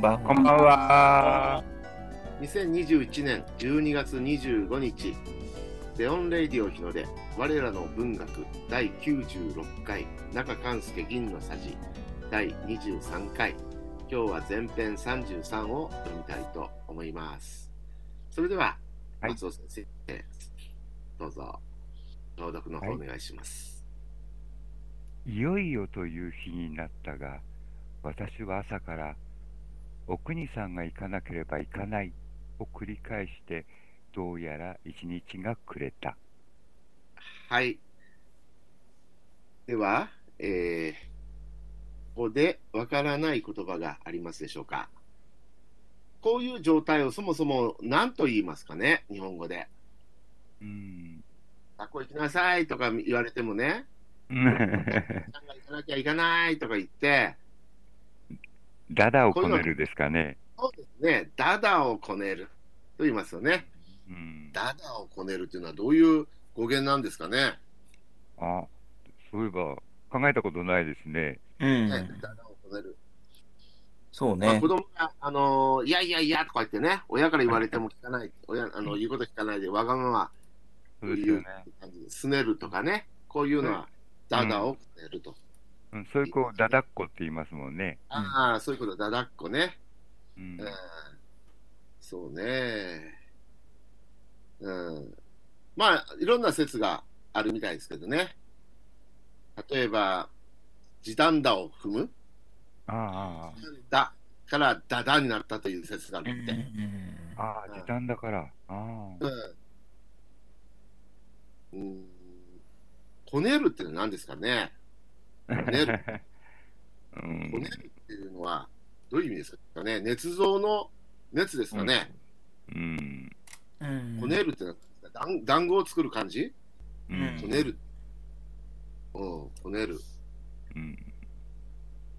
んばんこんばんは。2021年12月25日、レオンレイディオ日の出、我らの文学第96回、中勘介銀のさじ第23回、今日は前編33を読みたいと思います。それでは、はい松尾先生、どうぞ、朗読の方お願いします。いよいよという日になったが、私は朝から、お国さんが行かなければ行かないを繰り返して、どうやら一日が暮れた。はい。では、えー、ここでわからない言葉がありますでしょうか。こういう状態をそもそも何と言いますかね、日本語で。うん。学校行きなさいとか言われてもね、行かなきゃいかないとか言って、ダダをこねるですかね。そうですね、ダダをこねると言いますよね。うん。ダダをこねるというのはどういう語源なんですかね？あ、そういえば考えたことないですね。うん。ねダダをこねる。そうねまあ子。供が、あのーいやいやいやとか言ってね、親から言われても聞かない、親あの言うこと聞かないで、わがまま言う。感じで、すねるとかね、こういうのは、ダダをこねると。うん、そういう子をダダっ子って言いますもんね。ああ、そういうこと、ダダっこね。うんうん。そうね。うん。まあ、いろんな説があるみたいですけどね。例えば、時短打を踏むあだからダダになったという説があうんるって。あ、ああ、時短だから。ああ。うん。うん。こねるっていうのは何ですかねねる うんこねるっていうのは、どういう意味ですかね？捏造の熱ですかね、うん。うんこねるっていうのは団団子を作る感じ？うんこねる。うん、こねる。うん。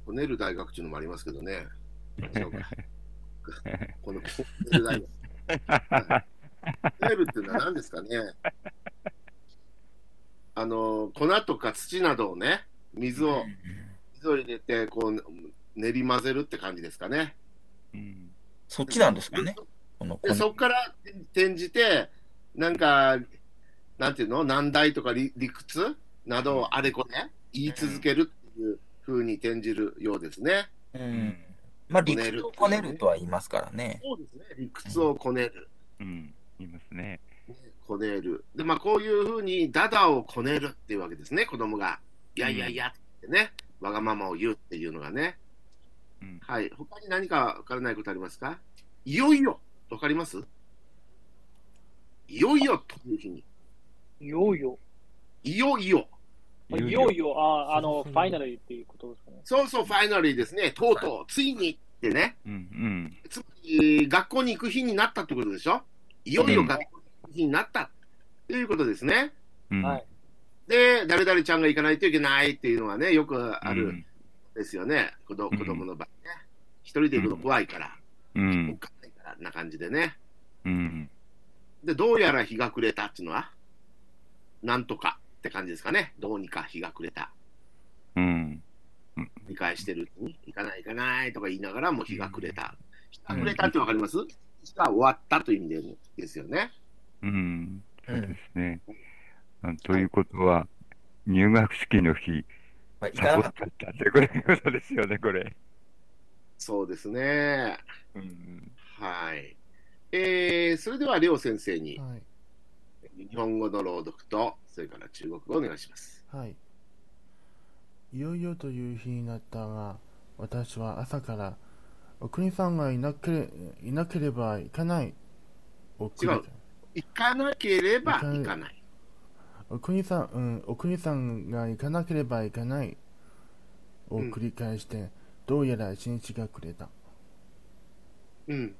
こねる大学っていうのもありますけどね。このこねる大学。こねるっていうのは何ですかね？あの、粉とか土などをね、水を、水を入れて、こう、練り混ぜるって感じですかね。うんそっちなんですかね。この、こでのそこから転じて、なんか、なんていうの？難題とか理理屈？などをあれこれ言い続けるっていう風に転じるようですね。うん。まあ、理屈をこねるとは言いますからね。そうですね。理屈をこねる。うん。言いますね。こねる。で、まあ、こういう風にダダをこねるっていうわけですね、子供が。いやいやいやってね、わがままを言うっていうのがね。うん。はい。他に何かわからないことありますか？いよいよわかります？いよいよという日に。いよいよ。いよいよ。いよいよ、ああの、ファイナルっていうことですかね。そうそう、ファイナリーですね。とうとう、ついにってね。うん。うん。つまり、学校に行く日になったってことでしょ？いよいよ学校に行く日になったっていうことですね。うん。はい。で、誰々ちゃんが行かないといけないっていうのはね、よくあるうん。ですよね。子どうん子供の場合ね。一人で行くの怖いから、おうんっ。かないから、な感じでね。うん。で、どうやら日が暮れたっていうのは、なんとかって感じですかね。どうにか日が暮れた。うん。理解してるうちに、行かない行かないとか言いながらもう日が暮れた。日が暮れたってわかります？日が終わったという意味でですよね。うん。う。そうんですね。あということは、入学式の日、まあ、いサボっかなかっちゃったって、これいうことですよね、これ。そうですね。うん。はい。えー、それでは、りょう先生にはい。日本語の朗読と、それから中国語をお願いします。はい。いよいよという日になったが、私は朝から、お国さんがいなけれいなければいかない。行かなければ行かない。お国さん、うん、お国さんが行かなければいかない。を繰り返して、どうやら一日が暮れた。うん。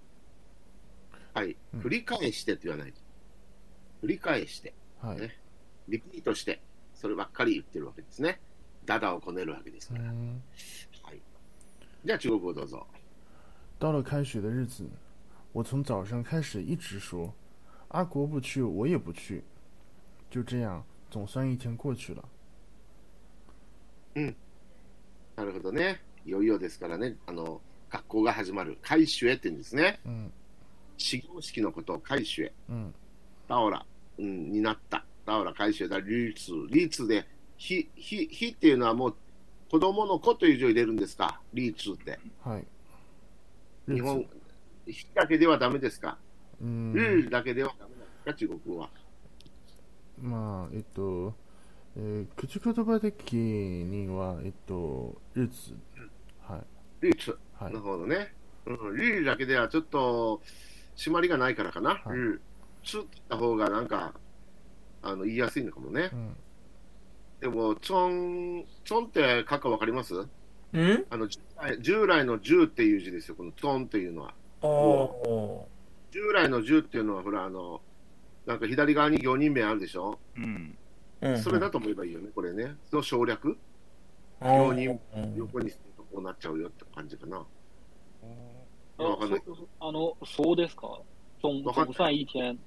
はい。うん繰り返してって言わないと。繰り返して、はい。ねリピートして、そればっかり言ってるわけですね。ダダをこねるわけですから。嗯，はい。じゃあ中国語どうぞ。到了开学的日子，我从早上开始一直说：“阿国不去，我也不去。”就这样，总算一天过去了。なるほどね。いよいよですからね。あの、学校が始まる。開始へって言うんですね。うん。始業式のことを開始へ。うん。タオラ、うん、になった。タオラ開始へだ。リーツ。リーツで、ひ、ひ、ひっていうのはもう、子供の子という字を入れるんですか？リーツって。はい。日本、ひだけではダメですか？うん。ルーだけではダメなんですか？中国語は。まあ、えっと、えー口言葉的には、えっと、ルーツ。はい。リーツ。はいなる。ほどね。うん、リーだけではちょっと、締まりがないからかな。はいルー。ツって言った方がなんか、あの、言いやすいのかもねう。ん。でも、チョン、チョンって書くかわかります？ん？あの、従来の銃っていう字ですよ、このチョンっていうのは。お従来の銃っていうのは、ほら、あの、なんか左側に行人名あるでしょ、うん。ー。それだと思えばいいよね、これね。その省略、うん行人うん横にするとこうなっちゃうよって感じかな。あわかんないそあの、そうですか？总わかん总算一天。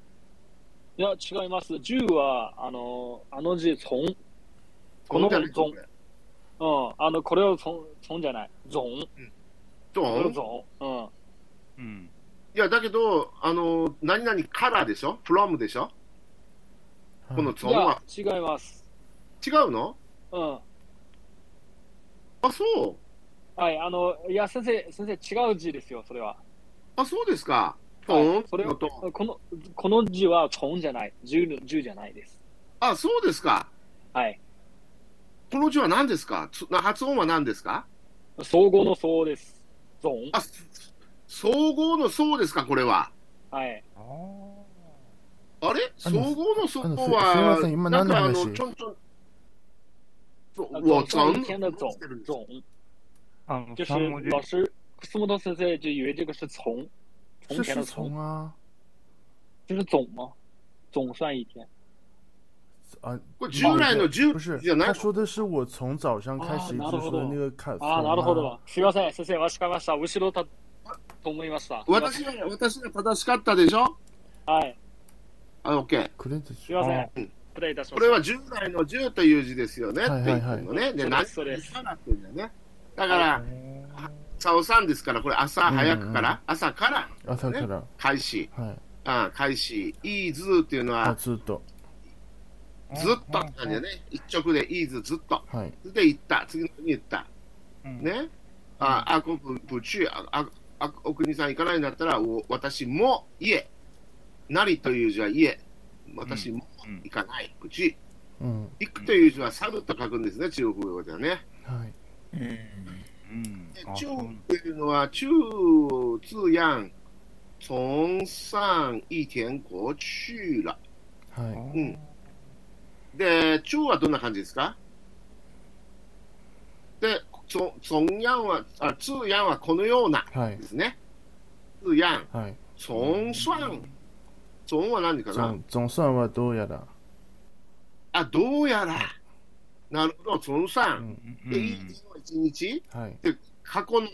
いや、違います。10は、あの、あの字、从、このチョンじゃないゾンうん、あの、これを从、从じゃない。总。チこれをョン总。うん。うん。いや、だけど、あの、何々からでしょ ?from でしょ？このチョいやンは、違います。違うの？うん。あ、そうはい、あの、いや、先生、先生、違う字ですよ、それは。あ、そうですか。チはいそれこの、この字は、从じゃない。十の十じゃないです。あ、そうですか。はい。この字は何ですか？つ発音は何ですか？総合の総です。总。あ、総合の総ですか、これは。はい。ああれ？総あの合の総あのすすいはません、今なんかあの、何の話？ちょんちょん、そう啊我总算曾一天的总总，就是老师斯莫特先生就以为这个是从，从前的从，从啊。这是总吗？总算一天。啊，従来の10不是他说的是我从早上开始一直说的那个看。ああ、なるほど。すみません、先生、わしかりました。後ろだと思いました。私は、私が正しかったでしょ？はい。あ、OK。すみませんこれ。は従来の10という字ですよね。はい言はいはいってるのね。で、何そうですからって言うんだよね。だから、朝さんですから、これ朝早くから、朝から朝から。開始。はい。あ開始。いいずっていうのあ、は、ずっと。ずっとって感じだね。一直でいいずずっと。はい。で、行った。次の日に言った。うんね。あ、あ、こぶ、ぶち、あ、あ、あお国さん行かないんだったら、お私も家。なりという字は家。私もうん行かない。ぶち。うん。行くという字は去ると書くんですね、中国語ではね。はい。うんうんで。あ中っていうのは、中字样从上一天国去了。はい。うんで、中はどんな感じですか？で、从从样は、あ、字样はこのようなはいで。すね。字样。はい。从算。从は何かな？总总算はどうやら。あ、どうやら。なるほど、从う算。ん。うんで、一日？はい。過去の、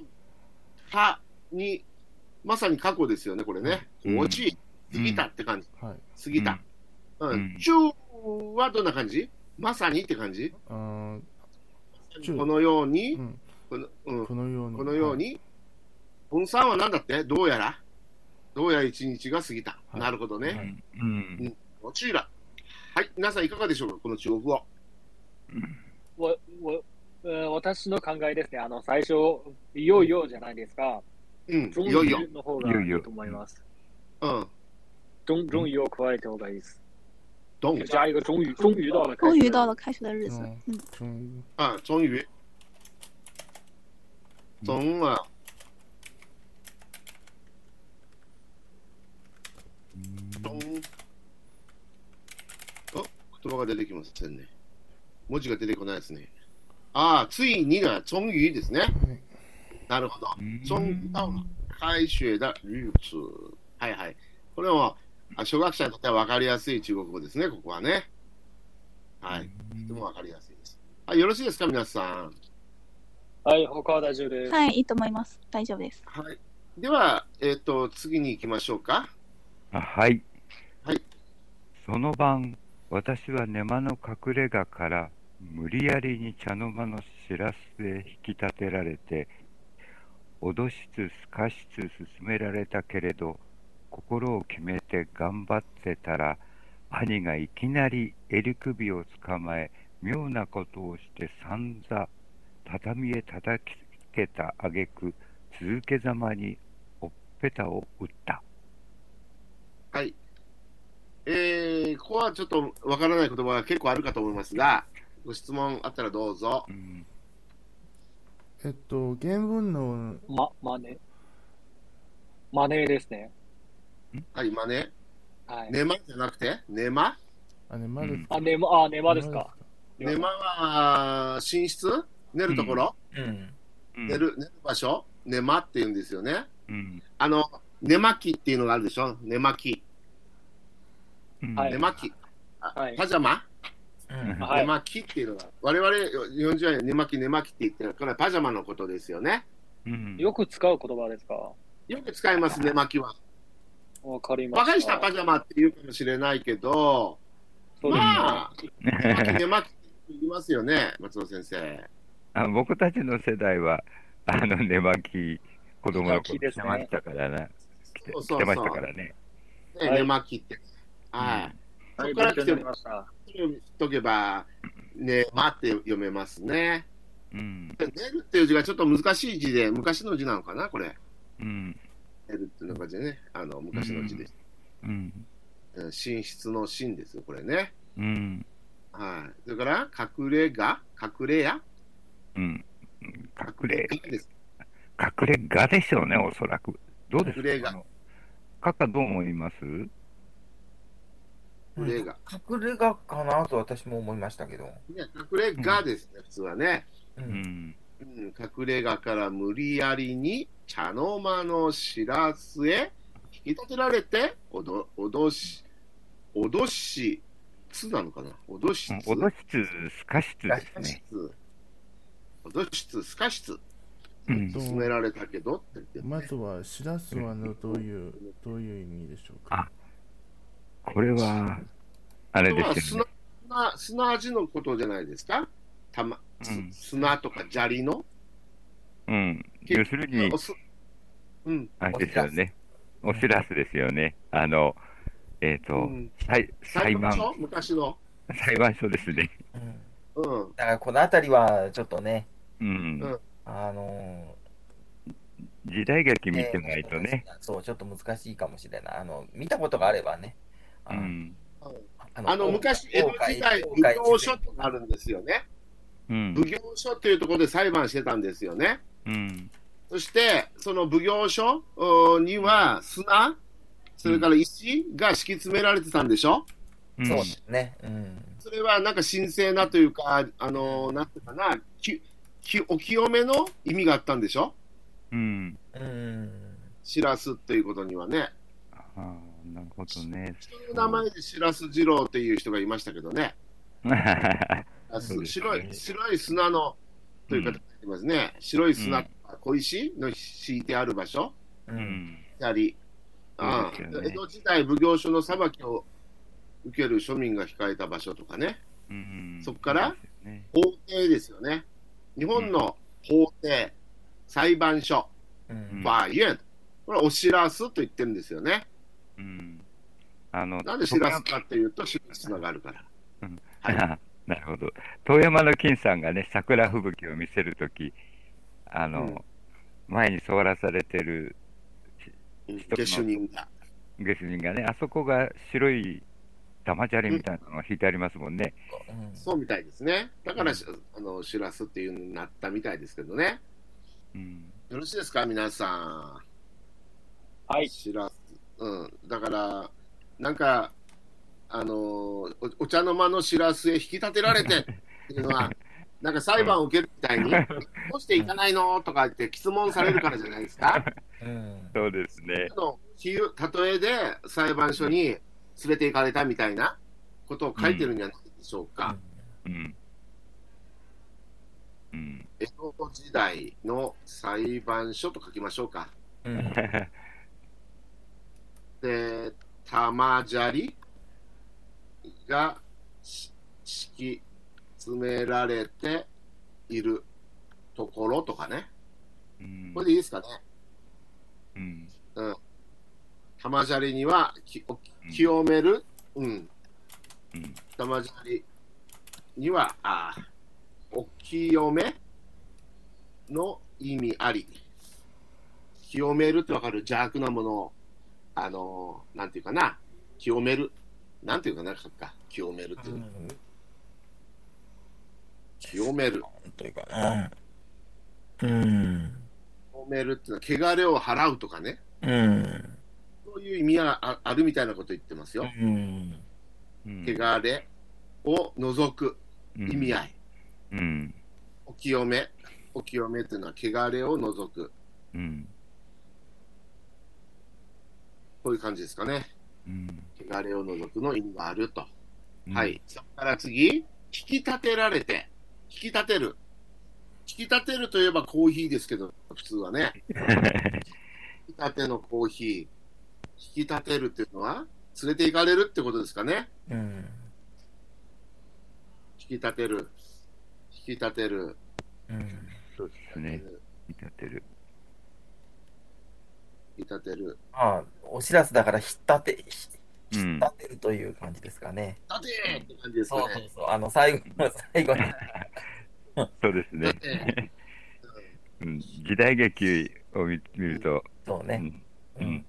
かに、まさに過去ですよね、これね。うん落ち、過ぎたって感じ。はい。過ぎた。ううんん。中はどんな感じ？まさにって感じ？うん。中このようにう、ん。このうん、このように。このように、分散は何だって？どうやら？どうやら一日が過ぎた。はいなるほどね。はいうん。こちら。はい、皆さんいかがでしょうか？この中国語。我、我、呃、私の考えですね。あの、最初、いよいよじゃないですか。うん、終いよいよ。於の方がいいと思います。うん、終終於を加えた方がいいです。どん就。加一个终于，终于到了。终于到了开始的日子。うん嗯，终于。终は、终。あ、言葉が出てきませんね。文字が出てこないですね。ああ、ついにが、终于ですね。なるほど。终于到了開学的日子。はいはい。これも、あ小学者にとっては分かりやすい中国語ですね、ここはね。はい。とても分かりやすいです。はい、よろしいですか、皆さん。はい、他は大丈夫です。はい、いいと思います。大丈夫です。はい。では、えっ、と、次に行きましょうか。あはい。はい。その晩、私は寝間の隠れ家から無理やりに茶の間のしらすへ引き立てられて、脅しつすかしつ進められたけれど、心を決めて頑張ってたら、兄がいきなり襟首を捕まえ、妙なことをして散々畳へ叩きつけた挙句続けざまにほっぺたを打った。はい。えー、ここはちょっとわからない言葉が結構あるかと思いますが、ご質問あったらどうぞ。うん、えっと、原文の、ま、マネ。マネーですね。はい、まね、はい。ねまじゃなくて、ねまあ、ね、まですか？あ、ネマ、あ、ネマですか？ねまは寝室寝るところ、うん。うん寝る寝る場所？ねまって言うんですよね。うん。あの、寝巻きっていうのがあるでしょ？寝巻き。寝巻き。あはい。パジャマ？うん。はい。寝巻きっていうのが、我々40代寝巻き寝巻きって言ってる。これはパジャマのことですよね。うん。よく使う言葉ですか？よく使います、寝巻きは。わかりました。若い人はパジャマって言うかもしれないけど、そうですねまあ、寝巻き寝巻きって言いますよね、松尾先生。あ僕たちの世代は、あの寝巻き、子供の頃着てましたからな。着てそうそうそう着てましたからね。ねはい寝巻きって。はい。はい、そこから来てました。とけば、ね、まって読めますね。うん。で寝るっていう字がちょっと難しい字で、昔の字なのかな、これ。うん。寝るっていうのが字ね、あの昔の字です。うん。うん寝室の寝ですよ、これね。うん。はい。それから、隠れが、隠れや、うん。隠れ、です。隠れ家でしょうね、おそらく。どうです隠れ家カッカどう思います？隠れが。隠れ家かなと私も思いましたけど。ね、隠れがですね、普通はね。う。うんん。うん、隠れ家から無理やりに茶の間のしらすへ引き立てられて、おど脅し、脅しつなのかな？脅しつ？脅しつ、すかしつですね。脅しつ、すかしつ。うん。進められたけどって言ってるねまずは、しらすはのどういう、どういう意味でしょうか？これは、あれですよね。砂砂味のことじゃないですか？たま、すうん砂とか砂利の？うん。要するにお、すうん。あれですよね。おしらすですよね。あの、えっ、と、うん裁裁判、所？昔の？裁判所ですね。うん。うん。だからこのあたりはちょっとね、うん。うんあの時代劇ー見てないとね。。えーそう、ちょっと難しいかもしれない。あの、見たことがあればね。あのうん。あの、昔、江戸時代、奉行所とかあるんですよね。うん奉。行所っていうところで裁判してたんですよね。うん。そして、その奉行所おには砂、それから石が敷き詰められてたんでしょ、うんそうですね。うん。それはなんか神聖なというか、あのなんていうかな、ききお清めの意味があったんでしょ？うん。うん。しらすっていうことにはね。ああ、なるほどね。人の名前でしらす二郎っていう人がいましたけどね。白い白い砂のという形にますね。白い砂小石の敷いてある場所。う。うんん。たり、あそうですよね江戸時代、奉行所の裁きを受ける庶民が控えた場所とかね、うんそっから法廷ですよね。日本の法廷、裁判所、うん。バーイエン、これはおしらすと言ってるんですよね。うん。あの、なんでしらすかっていうと、しらす砂があるから。なるほど。遠山の金さんがね、桜吹雪を見せるとき、あの、うん前に座らされてる下手人が。下手人がね、あそこが白い玉砂利みたいなのが引いてありますもんね。うんそうみたいですね。だからし、あのしらすっていうのになったみたいですけどね。うん。よろしいですか、皆さん。はい。しらす。うん。だから、なんか、あのーお、お茶の間のしらすへ引き立てられてっていうのは、なんか裁判を受けるみたいに、どうしていかないのとか言って質問されるからじゃないですか。うん。そうですね。の例えで裁判所に連れて行かれたみたいなことを書いてるんじゃないでしょうか。うん。うん。江戸時代の裁判所と書きましょうか。うん。で、玉砂利？がし敷き詰められているところとかね。うんこれでいいですかね。うん。うん。玉砂利には、きお清める、うん。うん。玉砂利には、あーお清めの意味あり。清めるってわかる邪悪なものを、あのーなんていうかな、清める。なんていうかな、書くか。清めるっていうの。清める。というかな。うん。清めるっていうのは、汚れを払うとかね。うん。そういう意味がああるみたいなこと言ってますよ。うん。うん汚れを除く意味合い。うん。お清め。お清めっていうのは、汚れを除く。うん。こういう感じですかね。うん。汚れを除くの意味があると。うんは。い。そこから次、引き立てられて、引き立てる。引き立てるといえばコーヒーですけど、普通はね。引き立てのコーヒー。引き立てるっていうのは、連れて行かれるってことですかね。うん。引き立てる。引き立てる。うん。そうですね。見立てる。引き立てる。まあ、お知らせだから、引っ立て、うん引っ立てるという感じですかね。立てーって感じですかね。そうそうそう。あの、最後の、最後に。そうですね時代劇を見見ると、そうね。うんううんん。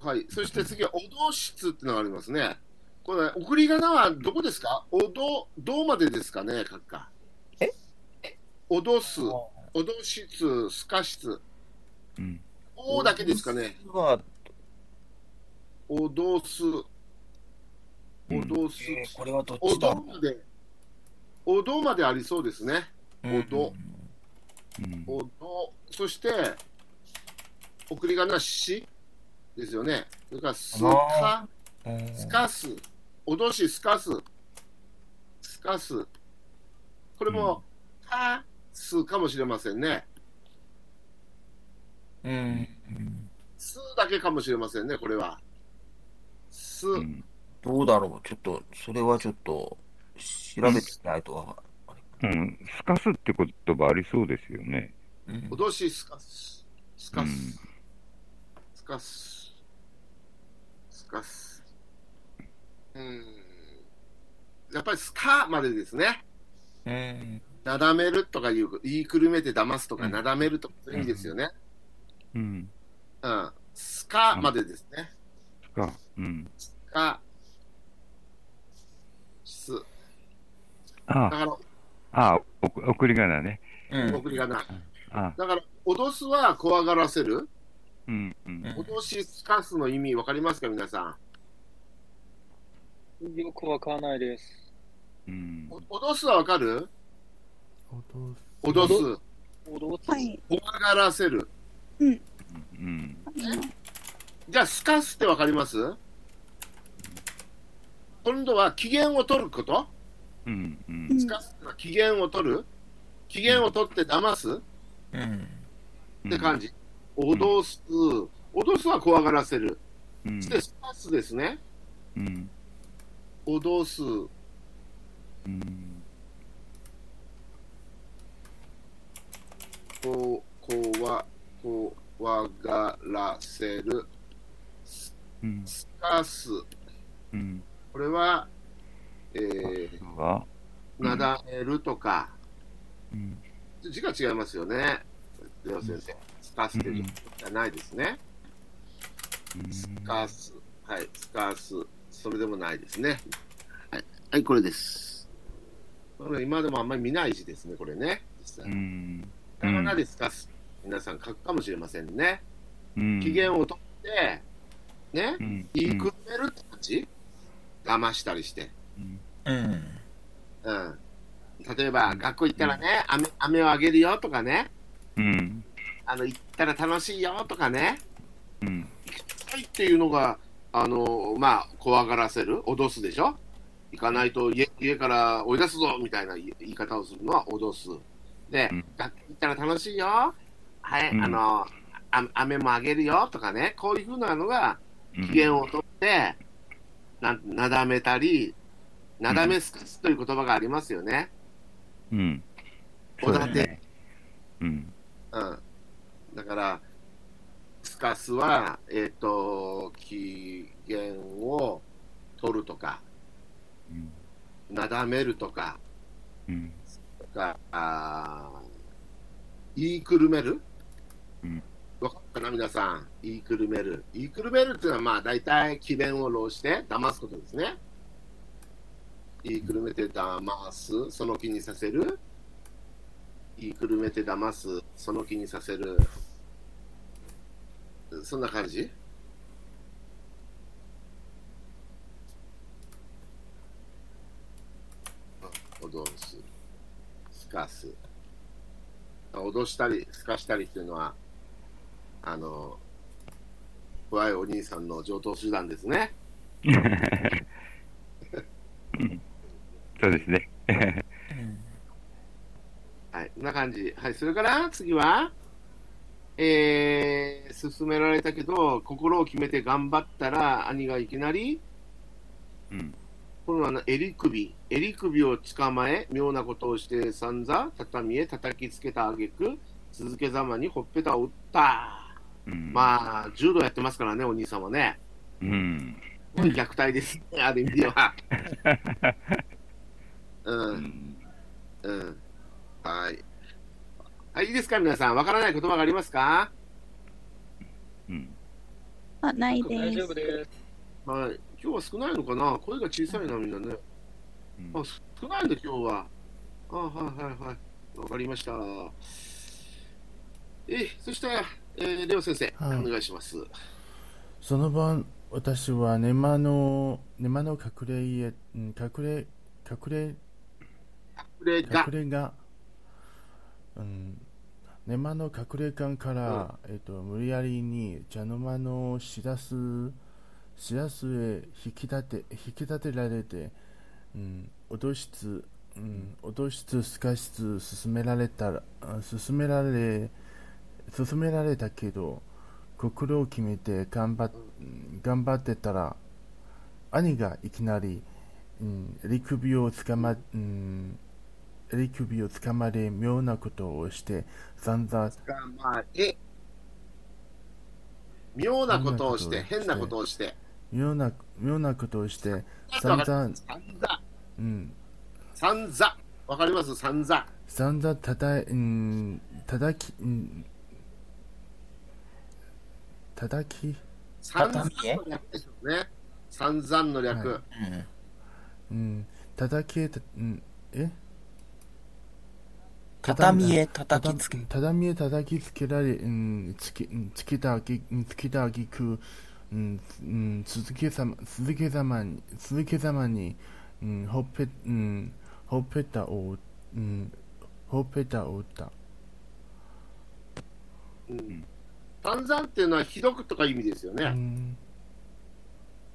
はい。そして次は、おど室っていうのがありますね。これ、送り仮名はどこですか？おど、どうまでですかね、書くか。え？おどす、おど室、すか室。うん。おだけですかね。は、おどす、おどす。えーこれはどっおちだ？どまで、おどまでありそうですね。おどうんおど、そして、送り仮名しですよね。それから、すか、うんすかす、おどしすかす、すかす。これも、かすかもしれませんね。うん。すだけかもしれませんね、これは。す、うんどうだろう。ちょっと、それはちょっと、調べてみないとわうん。すかすって言葉ありそうですよね。うんおどしすかす、すかうんす、すかす、すかす。うん。やっぱりすかまでですね。うん。なだめるとかいう、言いくるめて騙すとか、うんなだめるとか、そういう意味ですよね。うん。うん。すかまでですね。すか。うん。すか、す。あだから、あ、あ送り仮名ね。うん。送り仮名。あだから、脅すは怖がらせる。うん。うん。脅しすかすの意味わかりますか、皆さん。よくわからないです。うん。脅すはわかるおどす脅す。脅す。はい。怖がらせる。うん。じゃあ、すかすってわかります？今度は機嫌を取ること？うん。うんう。んすかすってのは機嫌を取る？機嫌を取って騙す？うん。って感じ。脅す。脅すは怖がらせる。うんそして、すかすですね。うん。脅す。うん。こう、こわ、怖がらせる。うん。すかす。うん。これは、えー、は、なだめるとか、うん。字が違いますよね。レオ先生。すかすってうんじゃないですね。すかす。はい、すかす。それでもないですね。はい、はい、これです。これ今でもあんまり見ない字ですね、これね。実う際。ん。なかなかですかす。皆さん書くかもしれませんね。うん。機嫌を取って、ねう、ん。言いくるめるって感じ騙したりして。うん。うん。うん。例えば、学校行ったらね、飴、飴をあげるよとかね、うん。あの、行ったら楽しいよとかね、うん。はいっていうのが、あの、まあ、怖がらせる、脅すでしょ行かないと家家から追い出すぞみたいな言い言い方をするのは脅す。で、うん学校行ったら楽しいよ。はい、うんあの、あ飴もあげるよとかね、こういうふうなのが、機嫌をとって、ななだめたり、なだめすかすという言葉がありますよね。うん。おだて、うん。うん。だから、スカスは、えっ、と、機嫌を取るとか、うん。なだめるとか、うん。とかあー言いくるめる、うんわかったな、皆さん。言いくるめる。言いくるめるっていうのは、まあ、大体、詭弁を弄して、騙すことですね。言いくるめて騙す、その気にさせる。言いくるめて騙す、その気にさせる。そんな感じ脅す、すかす。脅したり、すかしたりっていうのは、あの、怖いお兄さんの上等手段ですね。うんそうですね。はい、こんな感じ。はい、それから次は、えー、勧められたけど、心を決めて頑張ったら、兄がいきなり、うん。この襟首、襟首を捕まえ、妙なことをして、散々畳へ叩きつけた挙句続けざまにほっぺたを打った。うん。まあ、柔道やってますからね、お兄さんはね。うん。虐待ですね、ある意味では。う、うんん。うん。はい。はい、いいですか、皆さん。わからない言葉がありますか？うん。あ、ないです大丈夫。です。はい。今日は少ないのかな？声が小さいな、みんなね。うんあ、少ないんだ、今日は。あ、はいはいはい。わかりました。え、そしたら、えーレオ先生、はい。お願いします。その晩、私は寝間の、寝間の隠れ家、うん隠れ、隠れ、これが隠、れ家、うん、寝間の隠れ館から、えっと、無理やりに茶の間のしらす、しらすへ引き立て、引き立てられて、うん、脅しつ、うん、脅しつ、すかしつ、進められたら、あ進められ、進められたけど、心を決めて頑張っ頑張ってたら、兄がいきなり、うん、襟首をつかま、うん、襟首をつかまれ妙なことをして散々まあ、え、妙なことをして、変変なことをして、妙な妙なことをしてわ散々、散々、うん、散々、わかります？散々。散々たたい、うん、叩き、うん、叩き、散々の略でしょうね。散々の略。はうん。うん、叩きえた、うん、え？畳へ叩きつけ。畳へ叩きつけられ、うん、つけ、うんつけたあげ、うんつけたあげく、うん、うん、続けざま、続けざまに、続けざまに、うん、ほっぺ、うん、ほっぺたを、うん、ほっぺたを打った。うん散々っていうのはひどくとか意味ですようね。ん、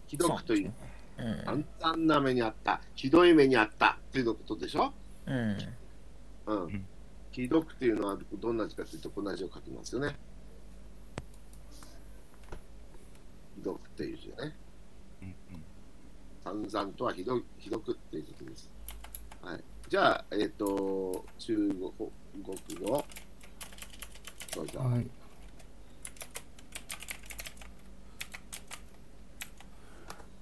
ひどくという。うん。散々な目にあった。ひどい目にあったっていうことでしょ？うん。うんん。ひどくっていうのはどんな字かというと同じを書きますよね。ひどくっていう字ね。うん散々とはひどひどくっていうことです。はい。じゃあ、えっ、と、中国語、どうぞ。はい。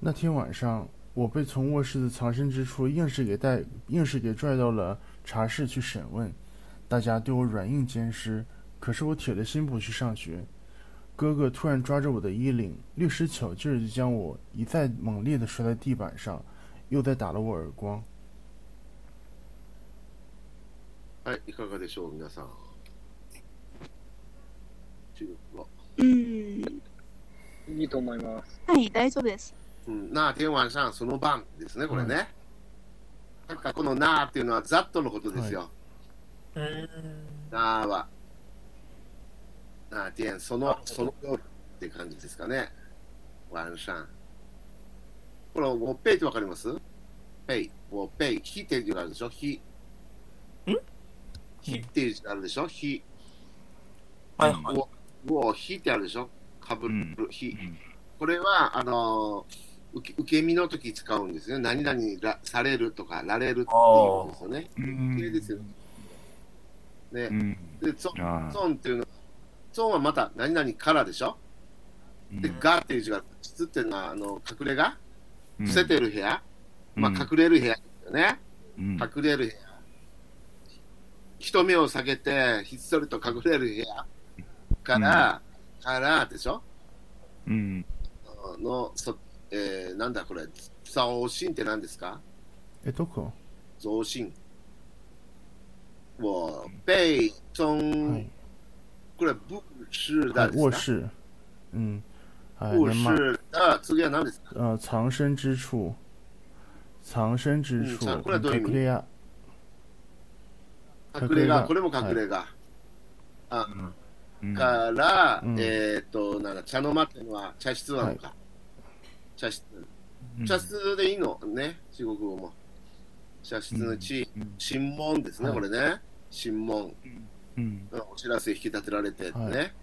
那天晚上，我被从卧室的藏身之处硬是给带，硬是给拽到了茶室去审问。大家对我软硬兼施，可是我铁了心不去上学。哥哥突然抓着我的衣领，略施巧劲儿就将我一再猛烈地摔在地板上，又再打了我耳光。はい、いかがでしょう、皆さん。中国語。うん。いいと思います。はい、大丈夫です。 うん、なあ、天晚上、その晩ですね、これね。なんかこのなあっていうのはざっとのことですよ。うん。なあは。なあ、天、その、その夜って感じですかね。晚上。これ、我背ってわかります？背。我背。ひっていう字があるでしょ？ひ。ん？ひっていう字があるでしょ？ひ。はいはい。我、我ひってあるでしょ？かぶるひ。うんこれは、あのー受け受け身の時使うんですね。何々らされるとか、られるっていうことですよね。うん形ですよ。ね。うん。で、そああ損っていうのは、発音はまた何々からでしょ？うん。で、がっていう字が、質っていうのは、あの、隠れ家うん。伏せてる部屋、まあ、うん隠れる部屋ですよね。うん。隠れる部屋。人目を避けて、ひっそりと隠れる部屋？から、からでしょ？うん。の、そえー、なんだこれ、造神って何ですか？え、どこ？造神。我被中、はい。これ、武士はい、だですか？卧室。うん。はい、武年末。士だ、次は何ですか？呃，藏身之处，藏身之嗯处，藏これはどういう意味？隠れ家。隠れ家、これも隠れ家。あ、うんから、うんえっ、と、なんだ、茶の間っていうのは茶室なのか。茶室。茶室でいいの？ね、中国語も。茶室の地、うん。神門ですね、はい。これね。神門。お知らせ引き立てられてね。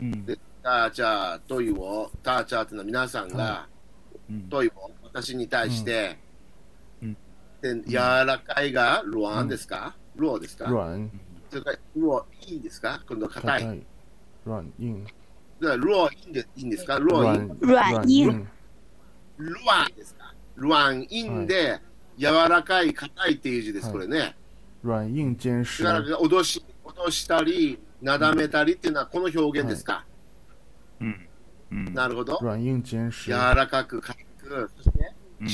で、ターチャー、トイを、ターチャーっていうのは皆さんが、トイを私に対して、うん。で、柔らかいが、ロアンですか、ローですか？软、それから、ローいいんですか？今度硬い。硬い、软硬、だからローいいんでいいんですか？ローいい。软软硬硬ルワンですか？ルワンインで、柔らかい、硬いっていう字です、はいこれね。软硬兼施だ。から、脅し、脅したり、なだめたりっていうのはこの表現ですか、うんうんなるほど。软硬兼施柔。らかく、硬く、そ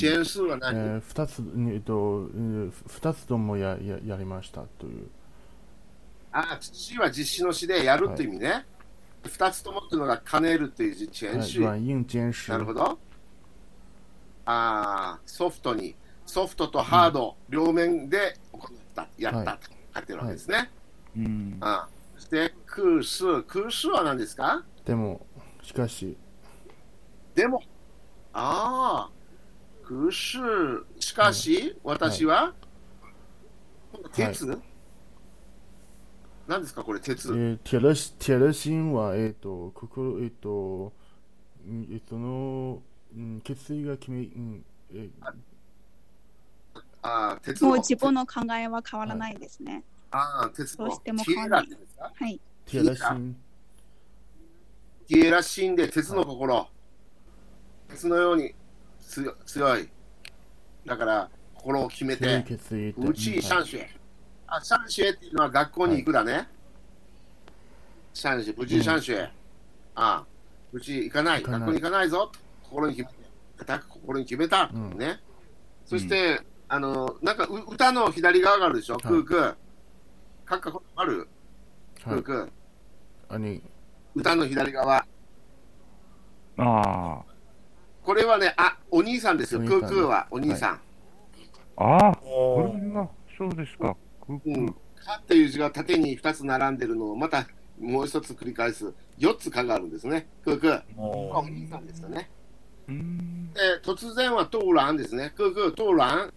ェーン数はえ何、ー二つ、えっと、えー二つともやややりましたという。あ、父は実施の詩でやるって意味ね。二、つともっていうのが兼ねるっていう字、チェーンはい、数。軟硬兼施。なるほど。ああ、ソフトに、ソフトとハード、両面で行った、やったはい。と書いてるわけですね。うん。ああそして、空数、空数は何ですか？でも、しかし、でも、ああ、空数、しかし、私は、鉄、何ですか、これ、鉄？えー、铁了铁了心は、えっ、と、心、えっ、と、うんえーその、うん、決意が決め、うん、えああ、鉄のもう自分の考えは変わらないですね。ああ、鉄のどうしてもティエラ変わらないはい。铁了心、ティエラシンで鉄の心、鉄のように強強い。だから、心を決めて、うちシャンシェ。あ、シャンシェっていうのは学校に行くだね。シャンシェ、無事シャンシェ。ああ、うち行かない。行かない学校に行かないぞ。心に決。固く心に決めた。うんね。そして、あの、なんかう歌の左側があるでしょ？クークー。書くことある？はい、クークー。あに、歌の左側。ああこれはね、あ、お兄さんですよ。クークーはお兄さん。ああこれはそうですかクーうん。かっていう字が縦に2つ並んでるのをまたもう一つ繰り返す。4つかがあるんですね。クークー。お兄さんですよね。うんで、突然はトーランですね。クークー、トーラン。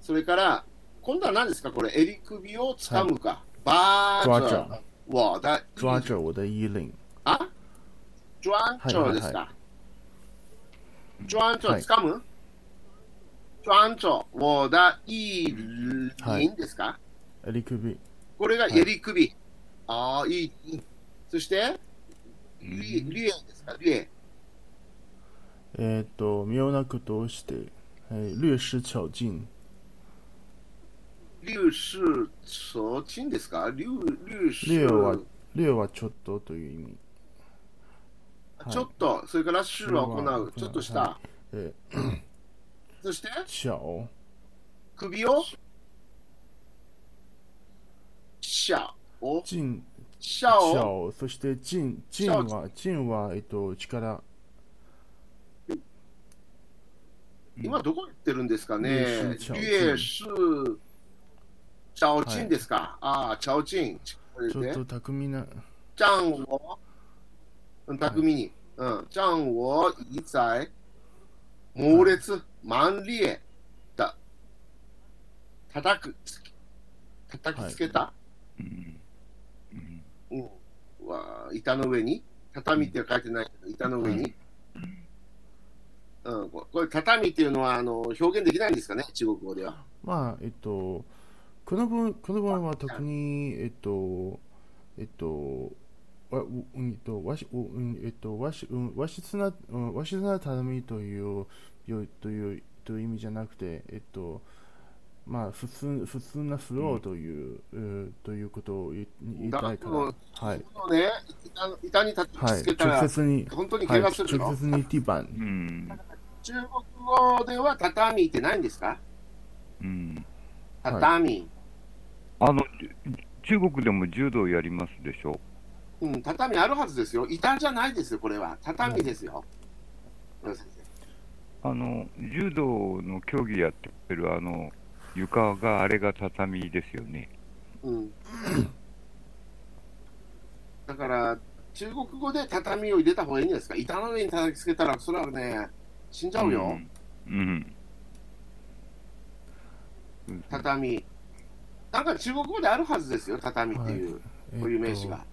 それから、今度は何ですか？これ、襟首をつかむか。バージョ抓着ン。我的抓着我的衣領。あ？抓着ですか、抓着つかむ、抓着我的衣領ですか、襟首。これが襟首。ああ、いい。いいそして、リリエですか？リエ。えっ、と、妙なことをして、えー、略施巧劲。粒子所金ですか？粒粒子略は、略はちょっとという意味。はい。ちょっと、それから種は行う。ちょっとした。はえー、そして、巧、首を、シャを、劲、シャを、巧、そして劲、劲は、劲は、えっ、と、力。今どこ行ってるんですかね？略是チャオチンですか、ああ、チャオチン。ちょっと巧みな、ジャンを、うん巧みに、うん、ジャンを一在、猛烈、猛烈だ。叩く、叩きつけた、うん。うん。うん、は板の上に、畳って書いてないけど、板の上に？うん、ここれ、畳っていうのはあの表現できないんですかね、中国語では。まあ、えっと、この文、この文は特に、えっと、えっと、わ、ううんと、わし、ううんえっと、わし、うん、和室な、うん、和室な畳という、よという、という意味じゃなくて、えっと、まあ、普通、普通なフローという、うん、ということを言いたいから、だはい。このね、板にたきはいつけ。たら、直接に、本当にはい、怪我するの、直接にティーバン。うん。中国語では畳ってないんですか？うん。畳。あの、中国でも柔道やりますでしょうん、畳あるはずですよ。板じゃないですよ、これは。畳ですよ。うん先あの、柔道の競技やってるあの、床があれが畳ですよね。生うん。だから、中国語で畳を入れた方がいいんじゃないですか？板の上に叩きつけたら、それはね、死んじゃうよ。うん。うん。畳。なんか中国語であるはずですよ、畳っていう、えっこういう名詞が。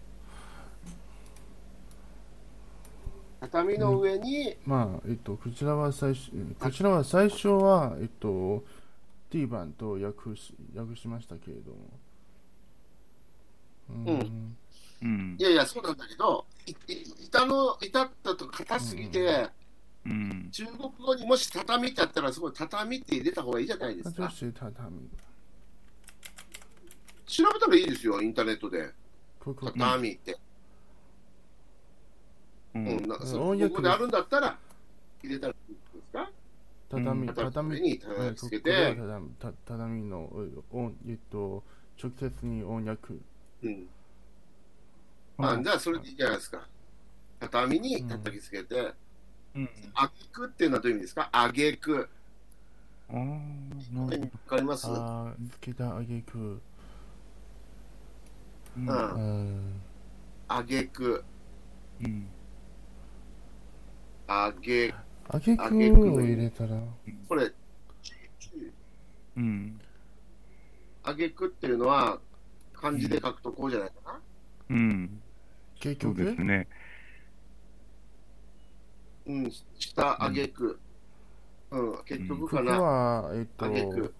畳の上に、まあ、えっと、こちらは最初、こちらは最初は、えっと、ティーバンと訳し、訳しましたけれども。うんうんうんい。やいや、そうなんだけど、いい板の、板だと硬すぎて、うん。中国語にもし畳ってあったら、すごい畳って入れた方がいいじゃないですか。畳。調べたらいいですよ、インターネットで。畳って。ううんん。なそ翻訳うここであるんだったら、入れたらいいですか？畳、うん畳、に叩きつけて畳た畳の、えっと、直接に翻訳。うん。まあ、じゃあ、それでいいじゃないですか。畳に叩きつけて、うん。あげくっていうのはどういう意味ですか？あげく。あわかります？ああ、つけたあげく。うん。あげく。うん。あげ、あげくあげくを入れたら、これ、うん。あげくっていうのは、漢字で書くとこうじゃないかな？うん。そう結局ですね。うん、下あげく。うん、結局かな。は、えっとあげく。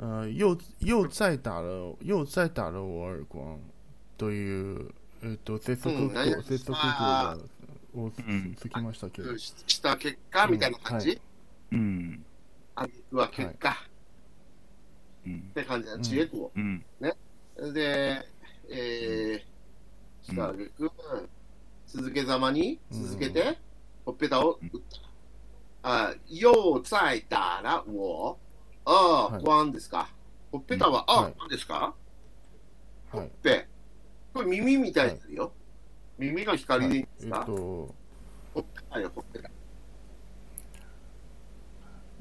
呃，又又再打了又再打了我耳光という、えっと、接続接続がをつきましたけど、した結果みたいな感じ？うん。あげくは結果、うんっ。て感じだ。知恵語。うん。で、えー、したあげく、続けざまに、続けて、ほっぺたを打った。あ、又再打了我。あはい光ですか？ほっぺたは、あはい、何ですか？ほはい。っぺ。これ耳みたいですよ。耳の光でいいんですか、と、ほっぺたよ、ほっぺた。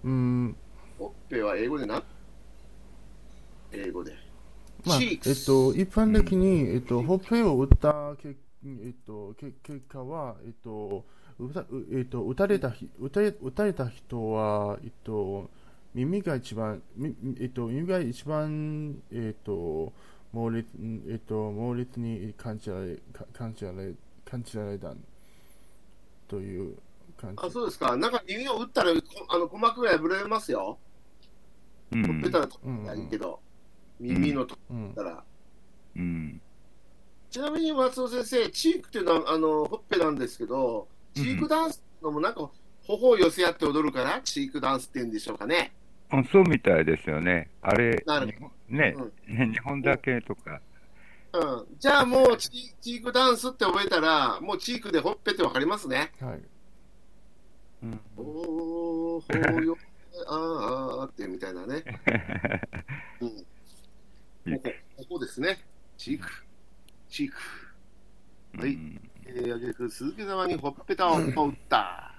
うん、ほっぺは英語でな？英語で。まあ、えっと、一般的に、えっと、ほっぺを打ったけ、えっと、け結果は、えっと、うたうえっと、打たれたひ打たれ打たれた人は、えっと、耳が一番、みえっと、耳が一番、えっと、猛烈、えっと、猛烈に感じられ、か感じられ、感じられたという感じ。あ、そうですか。なんか耳を打ったら、こあの鼓膜が破れますよ。うほっぺたん。ら取ったらいいけど、耳のとこうんだったら。うん。ちなみに松尾先生、チークっていうのはあのほっぺなんですけど、チークダンスのもなんか、頬を寄せ合って踊るから、チークダンスって言うんでしょうかね。あそうみたいですよね。あれ、なる日本ね、日本だけとか。うん、じゃあもうチ、チークダンスって覚えたら、もうチークでほっぺってわかりますね。はい。うん。おー、ほーよ、あーあーってみたいなね。うん、ここ、ここですね。チーク、チーク。はいうんえー、あげく鈴木様にほっぺたを打った。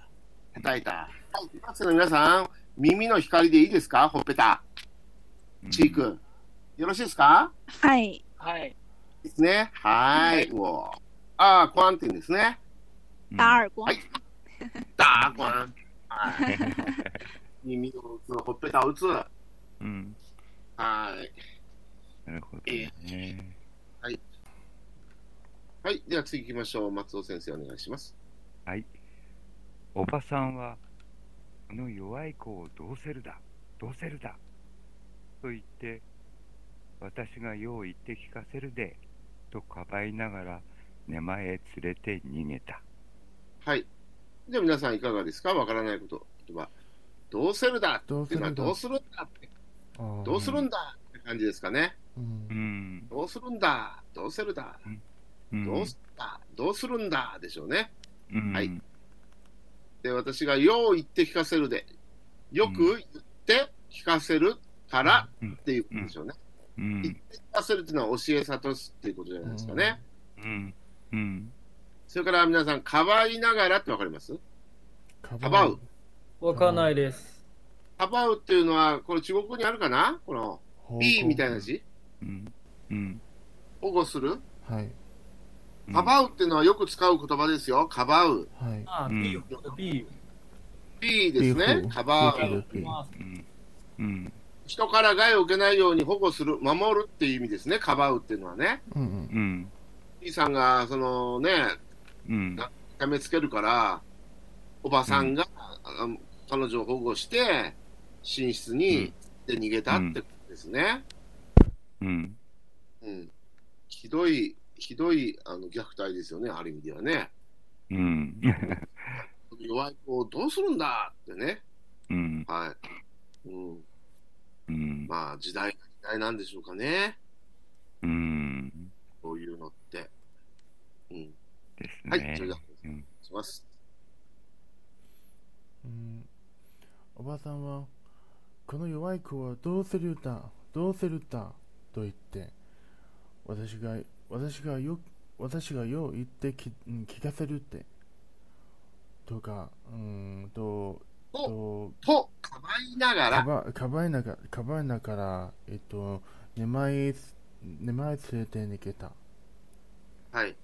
叩いた。はい、いますの皆さん、耳の光でいいですか？ほっぺた。チー。ク。よろしいですか？はい。はい。ですね。はーい。おーあー、コアンって言うんですね。うん打耳光。はいダーコアン。はい。耳を打つ、ほっぺたを打つ。はうん。ーい。なるほどね。はい。では次行きましょう。松尾先生、お願いします。はい。おばさんは、この弱い子をどうせるだ、どうせるだ、と言って、私がよう言って聞かせるで、とかばいながら、根間へ連れて逃げた。はい。じゃあ皆さんいかがですか？わからないこと。言葉。どうせるだ？っていうのはどうするんだ？って。どうするんだ？って感じですかね。うんうん。どうするんだ？どうせるだ？うんどうすんだ？どうするんだ？でしょうね。うんはいで、私がよう言って聞かせるで、よく言って聞かせるからうんっていうことでしょうね。うん言って聞かせるっていうのは教え諭すっていうことじゃないですかね。うん。うん。それから皆さん、かばいながらってわかります？かかばう。わかんないです。かばうっていうのは、これ中国語にあるかな？この、B みたいな字？うん。うん。保護する？はいかばうっていうのはよく使う言葉ですよ。かばう。はいあ、うん B、B。B ですね。かばう。うん。うん。人から害を受けないように保護する、守るっていう意味ですね。かばうっていうのはね。うんうんうん B さんが、そのね、うん。痛めつけるから、おばさんが、あ彼女を保護して、寝室にで逃げたってことですね。うん。うん。ひどい、ひどいあの虐待ですよね、ある意味ではね。うん。弱い子をどうするんだってね。うん。はい。うん。うん。まあ、時代、時代なんでしょうかね。うん。こういうのって。うん。ですはい、ねそれでは、うんお願いします。うんおばさんはこの弱い子はどうするんだどうするんだと言って私が私がよ私がよう言ってきうん聞かせるってとかうんととと、かばいなが、からばかばいながかばいながらえっと寝前へ寝前へ連れて逃げたはい。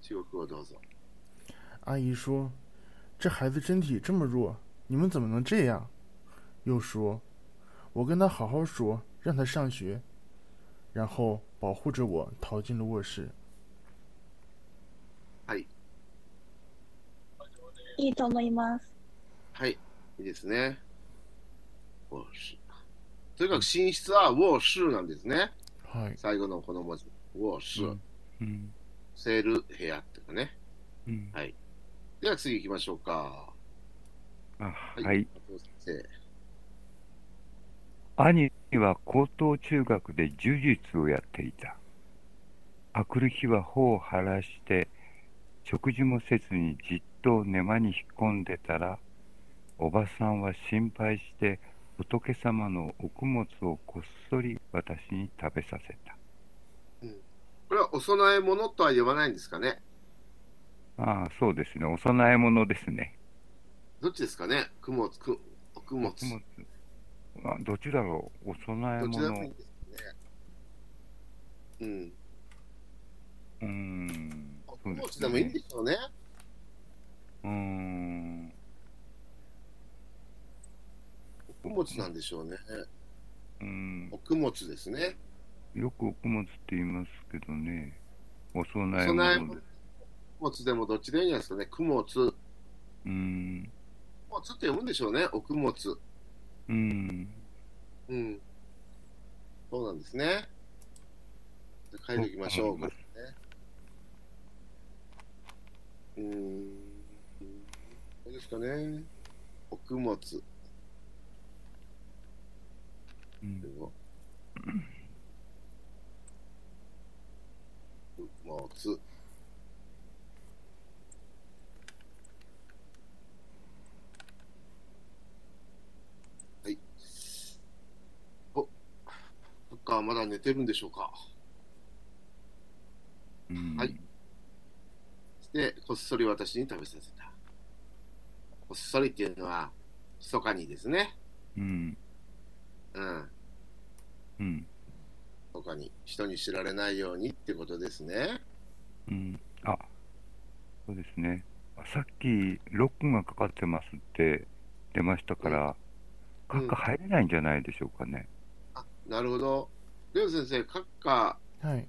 中国語どうぞ。阿姨说：“这孩子身体这么弱，你们怎么能这样？”又说：“我跟他好好说，让他上学。”然后保护着我逃进了卧室。はい。いいと思います。はい。いいですね。ウォーシュ。とにかく寝室はウォーシュなんですね。はい。最後のこの文字。ウォーシュ。うん。セール部屋っていうかね。うん。では次行きましょうか。あ、いはい。松尾先生。兄は高等中学で柔術をやっていた。あくる日は頬を晴らして、食事もせずにじっと寝間に引っ込んでたら、おばさんは心配して仏様のお供物をこっそり私に食べさせた。これはお供え物とは言わないんですかね？ああ、そうですね。お供え物ですね。どっちですかね？供物、供物あどっちだろう。お供えどっちでもいい。ですね。うん。うーん。おそうでもいいんでね。しょうね。うーん。お供物なんでしょうね。うんお。供物ですね。よくお供物って言いますけどね。お供えお供え物で。もどっちでいいんじゃないですかね。供物。うん。供物って読むんでしょうね。お供物。うん。うん。そうなんですね。じゃあ書いておきましょう。ね。うーん。どうですかね。お供物。うんもつ。はい。お、そっか、まだ寝てるんでしょうか。うんはいで、こっそり私に食べさせた。こっそりっていうのは、密かにですね。うん。うん。うん。密かに、人に知られないようにってことですね。うん。あ、そうですね。あさっき、ロックがかかってますって出ましたから、うんカッカ入れないんじゃないでしょうかね。あ、なるほど。レオ先生、閣下、はい。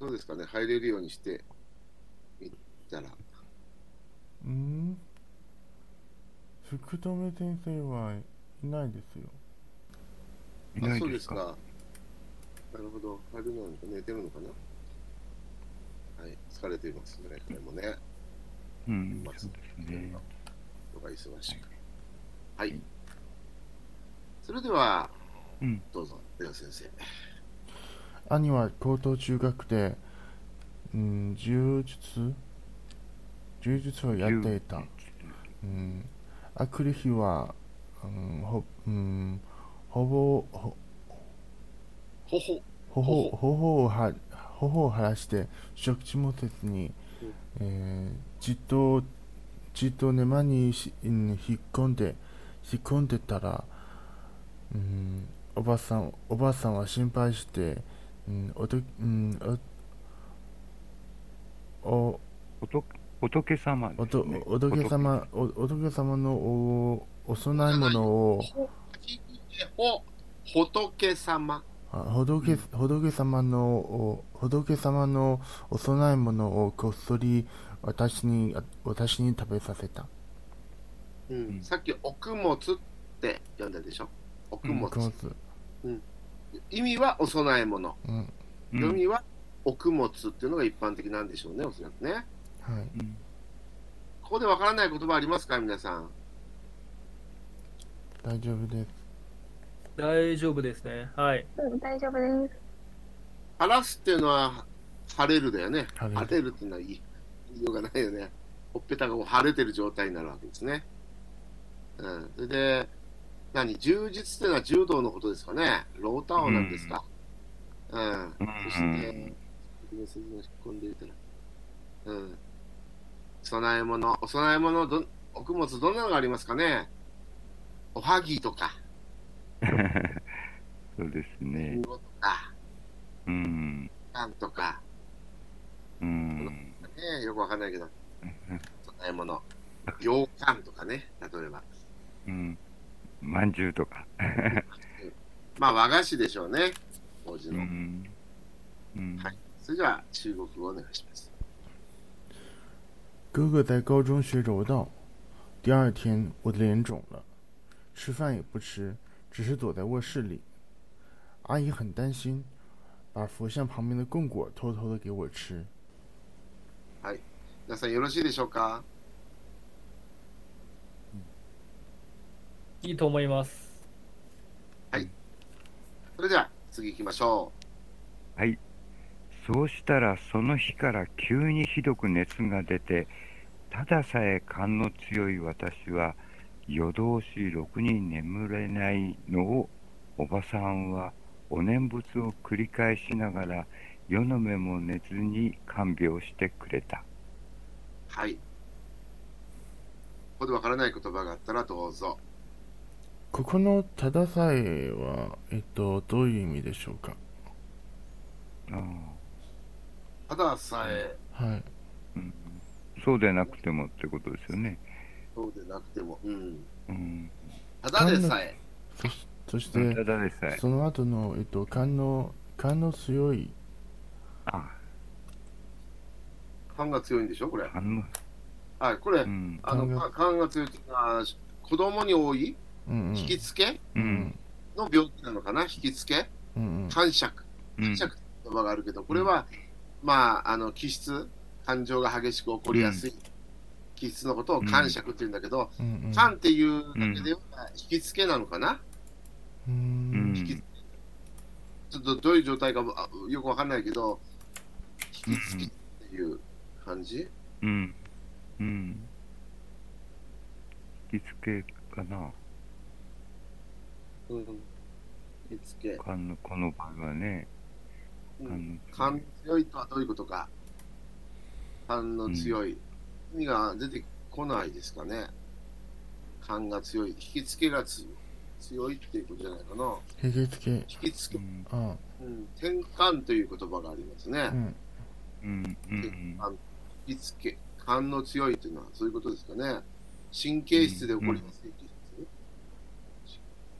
どうですかね？入れるようにしてみたら。うん？福留先生はいないですよ。いなあ、いでか？そうですすか。なるほど。入るのか寝てるのかな？はい、疲れていますね、これもね。うん、そうですね。忙しい。はい。それでは、うんどうぞ、先生。兄は高等中学で、うん、柔術？柔術をやっていた。うん、あくる日は、うん、ほ、うん、ほぼ、ほ、ほほ。頬頬をは頬を晴らして食事もせずに、えーじっとじっと沼にしうん引っ込んで引っ込んでたら、うん、おばさんおばさんは心配して、うんおとうん、おお仏仏様でおと。お仏様おお仏様のおお供え物をほ、仏様。あ仏仏様のお仏様のお供え物をこっそり私にあ私に食べさせた。うんうんさっき、奥物って呼んだでしょ。奥物。食物意味はお供え物。うんうん読みは奥物っていうのが一般的なんでしょうね、おそらくね。はい。うんここでわからない言葉ありますか、皆さん？大丈夫です。大丈夫ですね。はい。うん、大丈夫です。晴らすっていうのは晴れるだよね。晴れる晴れるっていうのは言い言いようがないよね。ほっぺたが晴れてる状態になるわけですね。うん。それで、何柔術っていうのは柔道のことですかね。ローターオなんですか？うん。うんそして、首の筋が引っ込んでいたら。うん。供え物。お供え物ど、奥物どんなのがありますかね？おはぎとか、そうですね。ごとか、うん。パンとか、うん。ね、よくわかんないけど、供え物。羊羹とかね、例えば。うん。まんじゅうとか。まあ、和菓子でしょうね、当時うの。ん。うん。はいそれでは、中国語お願いします。哥哥在高中学柔道，第二天我的脸肿了，吃饭也不吃，只是躲在卧室里。阿姨很担心，把佛像旁边的供果偷偷的给我吃。皆さんよろしいでしょうか？いいと思います。それでは、次行きましょはい。そうしたらその日から急にひどく熱が出て、たださえ勘の強い私は夜通しろくに眠れないのをおばさんはお念仏を繰り返しながら夜の目も寝ずに看病してくれた。う。はい。ここでわからない言葉があったらどうぞ。ここのたださえは、えっと、どういう意味でしょうか？たださえ、はい。うん、そうでなくてもってことですよね。そうでなくても、うん。うん、ただでさえ、そしそして、ただでさえ。その後の、えっと、勘の、勘の強い、あ感が強いんでしょ、これ。はい、これう、ん、あの、勘がか感が強いっていうのは、子供に多い。引きつけ？うん、の病気なのかな、引きつけ？感触。うん。感触って言葉があるけど、これは、まあ、あの、気質、感情が激しく起こりやすい。気質のことを感触って言うんだけど。感っていうだけでは引きつけなのかな？引きちょっとどういう状態かあよくわかんないけど、引きつけっていう感じ、うん、うん。引きつけかな、うつけ。このこの場合はね。うん強いとはどういうことか。感の強い。意味が出てこないですかね。感が強い。引きつけがつ強いっていうことじゃないかな。引きつけ、引きつけ、うん、あうん、転換という言葉がありますね。うん。うん、うん、引きつけ、感の強いというのはそういうことですかね。神経質で起こりやすい気質。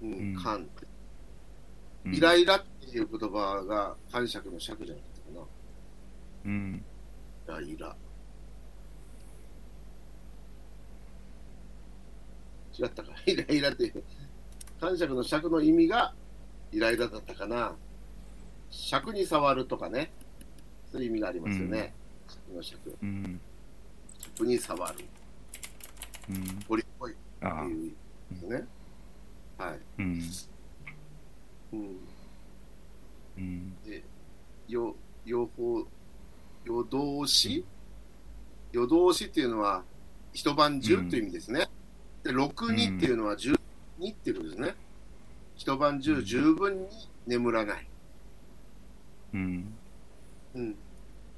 うん、うん感。うんイライラっていう言葉が感触の尺じゃなかったかうん、な。イライラ。違ったか。イライラっていう。感触の尺の意味がイライラだったかな。尺に触るとかね。そういう意味がありますよね。言いましたけど、うん。チップに触る。うん。鳥っぽいっていう意味ですね。はい。うん。うん。うん。で、よ、よほ、夜通し？夜通しっていうのは、一晩中という意味ですね。で、六二っていうのは十二っていうことですね。一晩中十分に眠らない。うん。うん。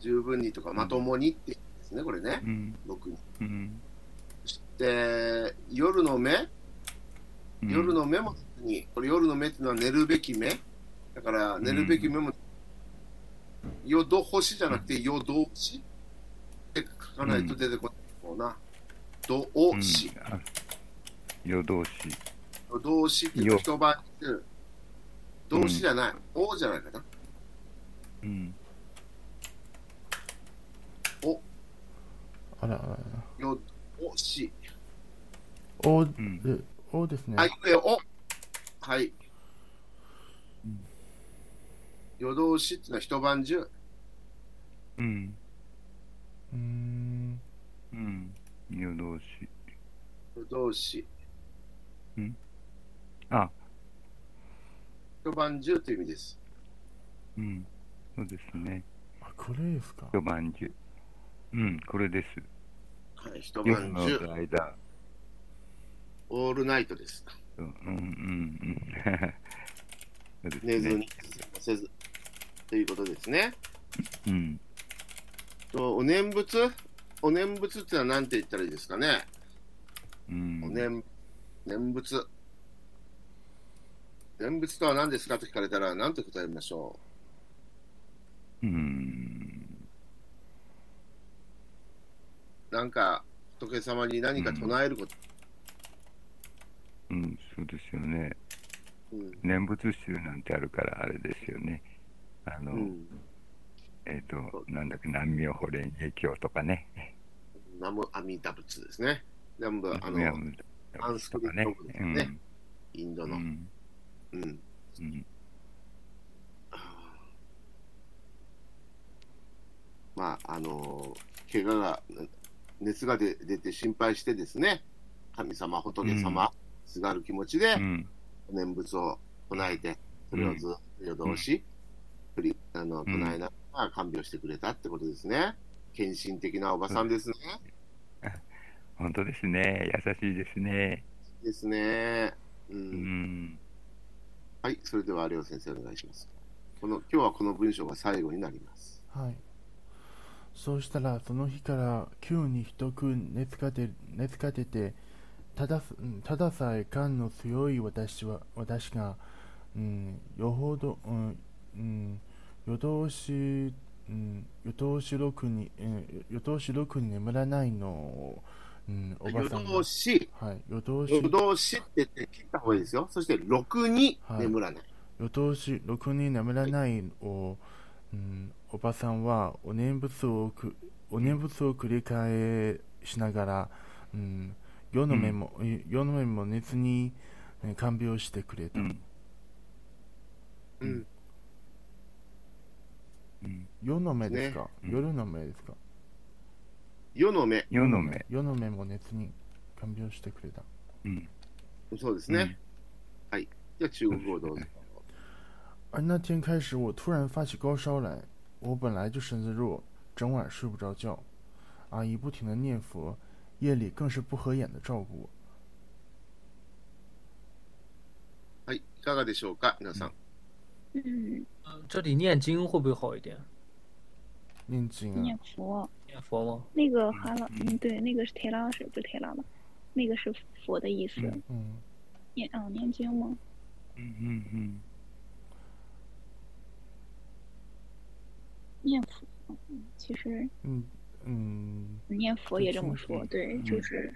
十分にとか、まともにって意味ですね、これねう。ん。六二。うん。そして、夜の目？うん夜の目もに、これ夜の目っていうのは寝るべき目。だから、寝るべき目も、夜ど星じゃなくて夜通し？って書かないと出てこないもうな。どおし。夜通し。夜通しっていうと一晩中。動詞じゃない。おじゃないかな。うん。あら、あら夜おし。お、んでおですね。はい、上お。はいうん。夜通しってのは一晩中？うん。うーん。うん。夜通し。夜通し。あ、一晩中という意味です。うん。そうですね。あ、これですか？一晩中。うん、これです。はい、一夜晩の中。間。オールナイトです。うん、うん、うん。うん そうです寝ずにね。、せず。ということですね。うん。と、お念仏？お念仏ってのは何て言ったらいいですかね？うん。お念、念仏。念仏とは何ですかと聞かれたら何と答えましょう？ん。う。なんか、仏様に何か唱えること。うん、そうですよね。うん。念仏集なんてあるからあれですよね。あの、うん。えっ、と、なんだっけ、南無法蓮華経とかね。ナムアミダ仏ですね。全部、あの、南無アンスクリット語ですねインドうん。の。うん。うん。うん。まあ、あの、怪我が、熱が出出て心配してですね、神様、仏様、すがる気持ちでう、ん。念仏を唱えて、それをずっと夜通し、振りあの唱えながら看病してくれたってことですね。献身的なおばさんですね。本当ですね。優しいですね。ですね。う。うんん。はい、それでは、レオ先生お願いします。この今日はこの文章が最後になります。はい。そうしたら、その日から急にひどく熱が出熱が出て、ただたださえ感の強い私は私が、うん、よほど、うんうん、夜通し、うん、夜通しろくに、うん、夜通しろくに眠らないのを、うん、おば夜さんが通し、はい、夜通し夜通しって言って切った方がいいですよ。そして、ろくに眠らない。夜通しろくに眠らないを、うん、おばさんはお念仏をくお念仏を繰り返しながら、うん、世の目も、世の目も熱にえ看病してくれた、うん。うん。うん。世の目ですか、ねうん夜の目ですか？世の目。世の目。世の目も熱に看病してくれたうん。そうですね。じゃあ、中国語をどうぞ。而那天开始，我突然发起高烧来。我本来就身子弱，整晚睡不着觉。阿姨不停的念佛，夜里更是不合眼的照顾我。はい、いかがでしょうか、皆さん。嗯，嗯这里念经会不会好一点？念经念啊，佛，念佛吗？那个哈拉，嗯，对，那个是提拉是不是提拉了？那个是佛的意思。嗯嗯，念嗯念经吗？うんうんうん。念佛，嗯，其实嗯 嗯，念佛也这么说，嗯对，嗯就是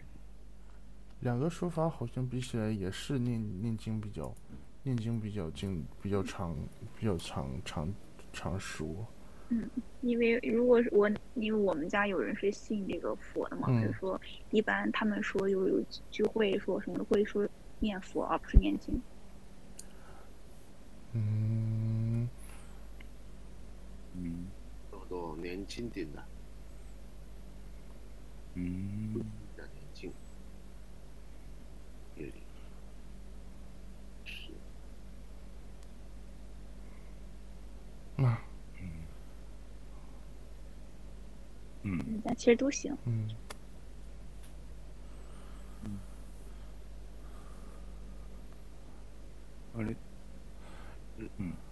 两个说法好像比起来也是念念经比较，念经比较经比较长，比较长长长熟。因为如果是我，因为我们家有人是信这个佛的嘛，嗯所以说一般他们说有有聚会说什么的会说念佛，而不是念经。嗯，うんなるほど、年金って 言うんだ。うん。那年进，夜里是まあ、うん。嗯，但其实都行。うん。あれどどうですか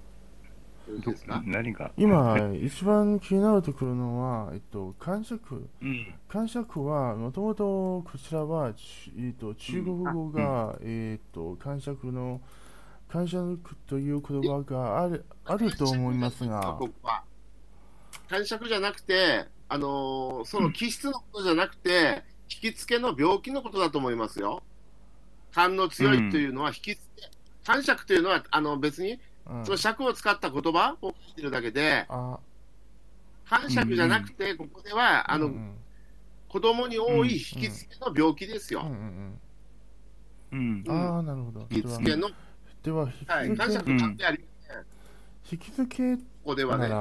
何が？今、一番気になるところのは、えっと、感触。うん。感触は、もともとこちらは、ちえっと、中国語が、えっと、感触の、感触という言葉があるあると思いますが。感触じゃなくて、あのーその気質のことじゃなくて、引きつけの病気のことだと思いますよ。感の強いというのは引きつけ、感触というのはあの別にうんその尺を使った言葉を言ってるだけで、あ感触じゃなくて、ここではあの、うんうん子供に多い引きつけの病気ですよ。うんうんうんう。ん、ああ、なるほど。引きつけの、では、はい、引き付け、感触関係ありません。こ引き付けなこではね。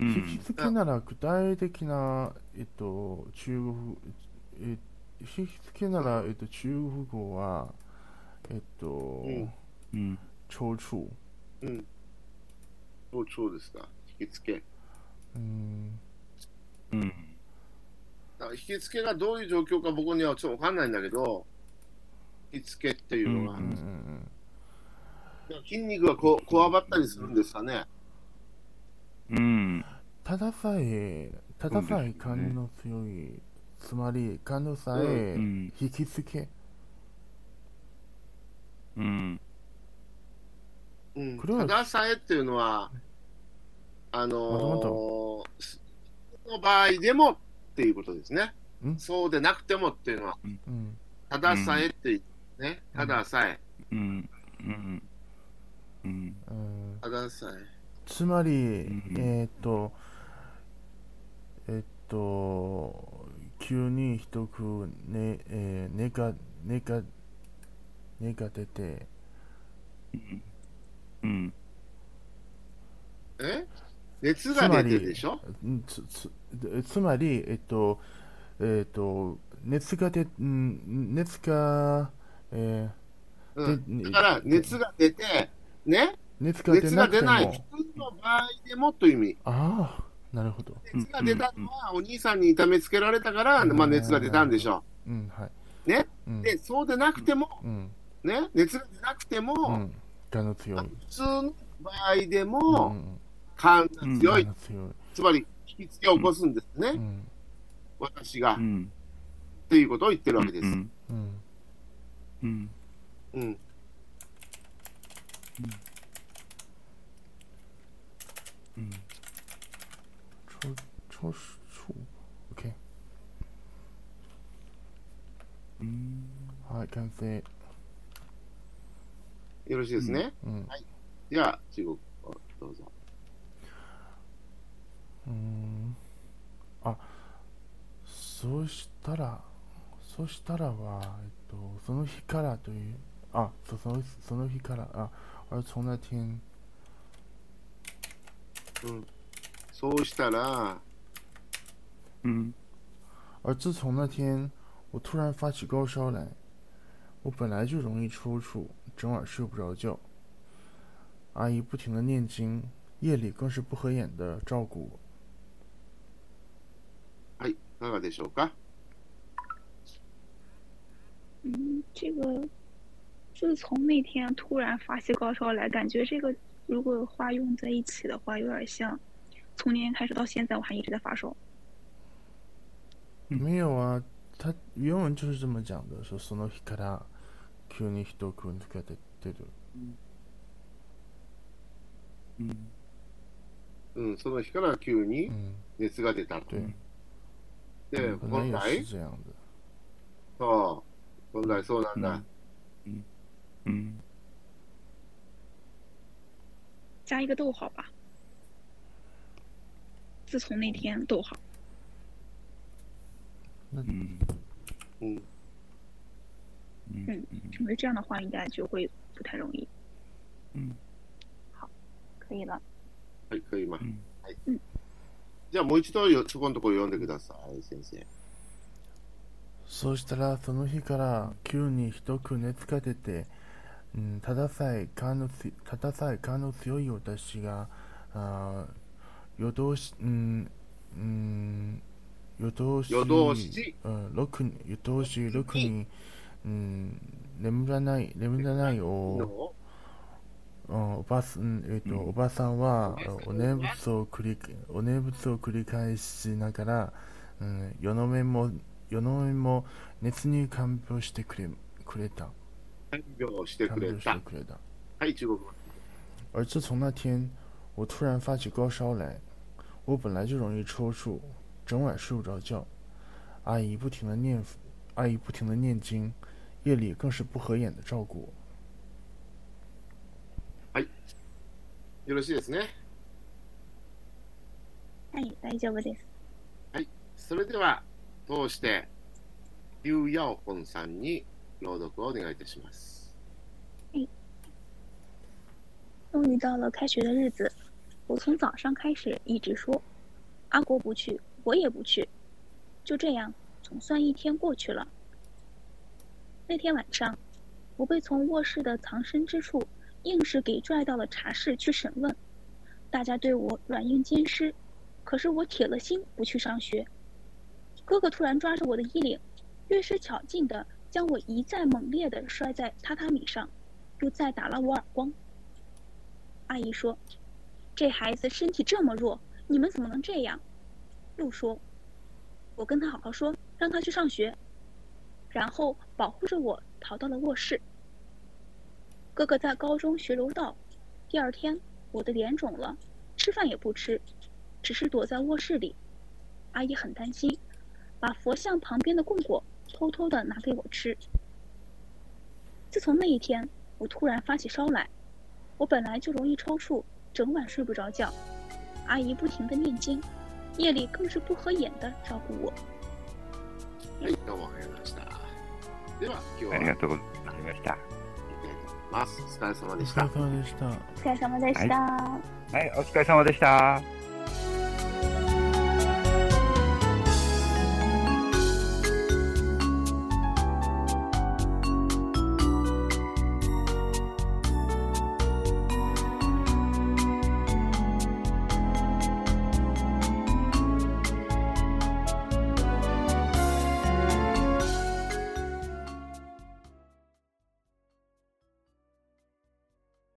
引き付けなら具体的な、えっと、中国、え引き付けなら、えっと、中国語は、えっと、うんうん。長处。うん。そうそうですか？引きつけ。うん、うん。だから引きつけがどういう状況か僕にはちょっとわかんないんだけど、引きつけっていうのが、うんうん、うん、筋肉がここわばったりするんですかね？うん。たださえ、たださえ感の強い、つまり、感のさうえん、引き付け、うん。うん、これはたださえっていうのは、あのもとー、その場合でもっていうことですね。ん。そうでなくてもっていうのは、うん、たださえってね、たださえ、うん。うん。うん。うん。たださえ。つまり、ん。えーっと、えっと、急にひどくね、えー、根が、根が、根が出て、うん。え？熱が出てでしょ？んつつつまり、えっと、えっと、熱が出、ん熱が、えうん。でだから、熱が出て、ね、ー、熱が出熱なくてが出ない、も、普通の場合でもという意味。ああ、なるほど。熱が出たのは、お兄さんに痛めつけられたから、まあ、熱が出たんでしょうん、はい。ね？うん、で、そうでなくても、うん、ね、熱が出なくても、うん、がの強い。普通の場合でうんも、うん感が強い、がの強い。つまり引きつけを起こすんですね、うん、私が、っうん。ていうことを言ってるわけです。うん。うん。うん。うん。うん。超超超 OK うん。はい完成よろしいですね。うんでは、中国語どうぞ。うーんあそうしたらそうしたらはえっとその日からというあそそのその日からあ而从那天うん。そうしたら、うん。而自从那天我突然发起高烧来，我本来就容易抽搐，整晚睡不着觉。阿姨不停的念经，夜里更是不合眼的照顾我。はい、いかがでしょうか。嗯，这个自从那天突然发起高烧来，感觉这个如果话用在一起的话，有点像从年开始到现在，我还一直在发烧。嗯没有啊，他原文就是这么讲的，说その にひどく熱が出てる。うん。うん、その日から急に嗯，熱が出たと。对，で、本来？そう、本来そうなんだ。うん。加一个逗号吧。自从那天，逗号。うん。うん。うん。嗯，成为这样的话，应该就会不太容易。うん。可以了。はい、可以吗うん。はい。うんじゃあもう一度よそこのところ読んでください、先生。そうしたらその日から急にひどく熱が出て、うん、たださえ感のつたださえ感の強い私があー夜通し、うんうん、夜通し夜通し？うん、六に夜通し6に、うん、眠らない眠らないをの？うんおばす、うんえっとおばさんはお念仏を繰りお念仏を繰り返しながら、うん、世の目も世の目も熱に看病してくれくれた看病して。くれた。はい、中国語。而自从那天，我突然发起高烧来，我本来就容易抽搐，整晚睡不着觉。阿姨不停的念，阿姨不停的念经，夜里更是不合眼的照顾我。よろしいですね。はい、大丈夫です。それでは、通して、リュウ・ヤオホンさんに朗読をお願いいたします。终于到了开学的日子，我从早上开始一直说，阿国不去，我也不去。就这样，总算一天过去了。 那天晚上，我被从卧室的藏身之处硬是给拽到了茶室去审问，大家对我软硬兼施，可是我铁了心不去上学。哥哥突然抓着我的衣领，略施巧劲的将我一再猛烈的摔在榻榻米上，又再打了我耳光。阿姨说：“这孩子身体这么弱，你们怎么能这样？”又说：“我跟他好好说，让他去上学。”然后保护着我逃到了卧室。哥哥在高中学柔道，第二天我的脸肿了，吃饭也不吃，只是躲在卧室里。阿姨很担心，把佛像旁边的供果偷偷的拿给我吃。自从那一天，我突然发起烧来。我本来就容易抽搐，整晚睡不着觉。阿姨不停的念经，夜里更是不合眼的照顾我。では、今日はありがとうございました。ます。お疲れ様でしたお疲れ。様でした。お疲れ様でした。はい、お疲れ様でした。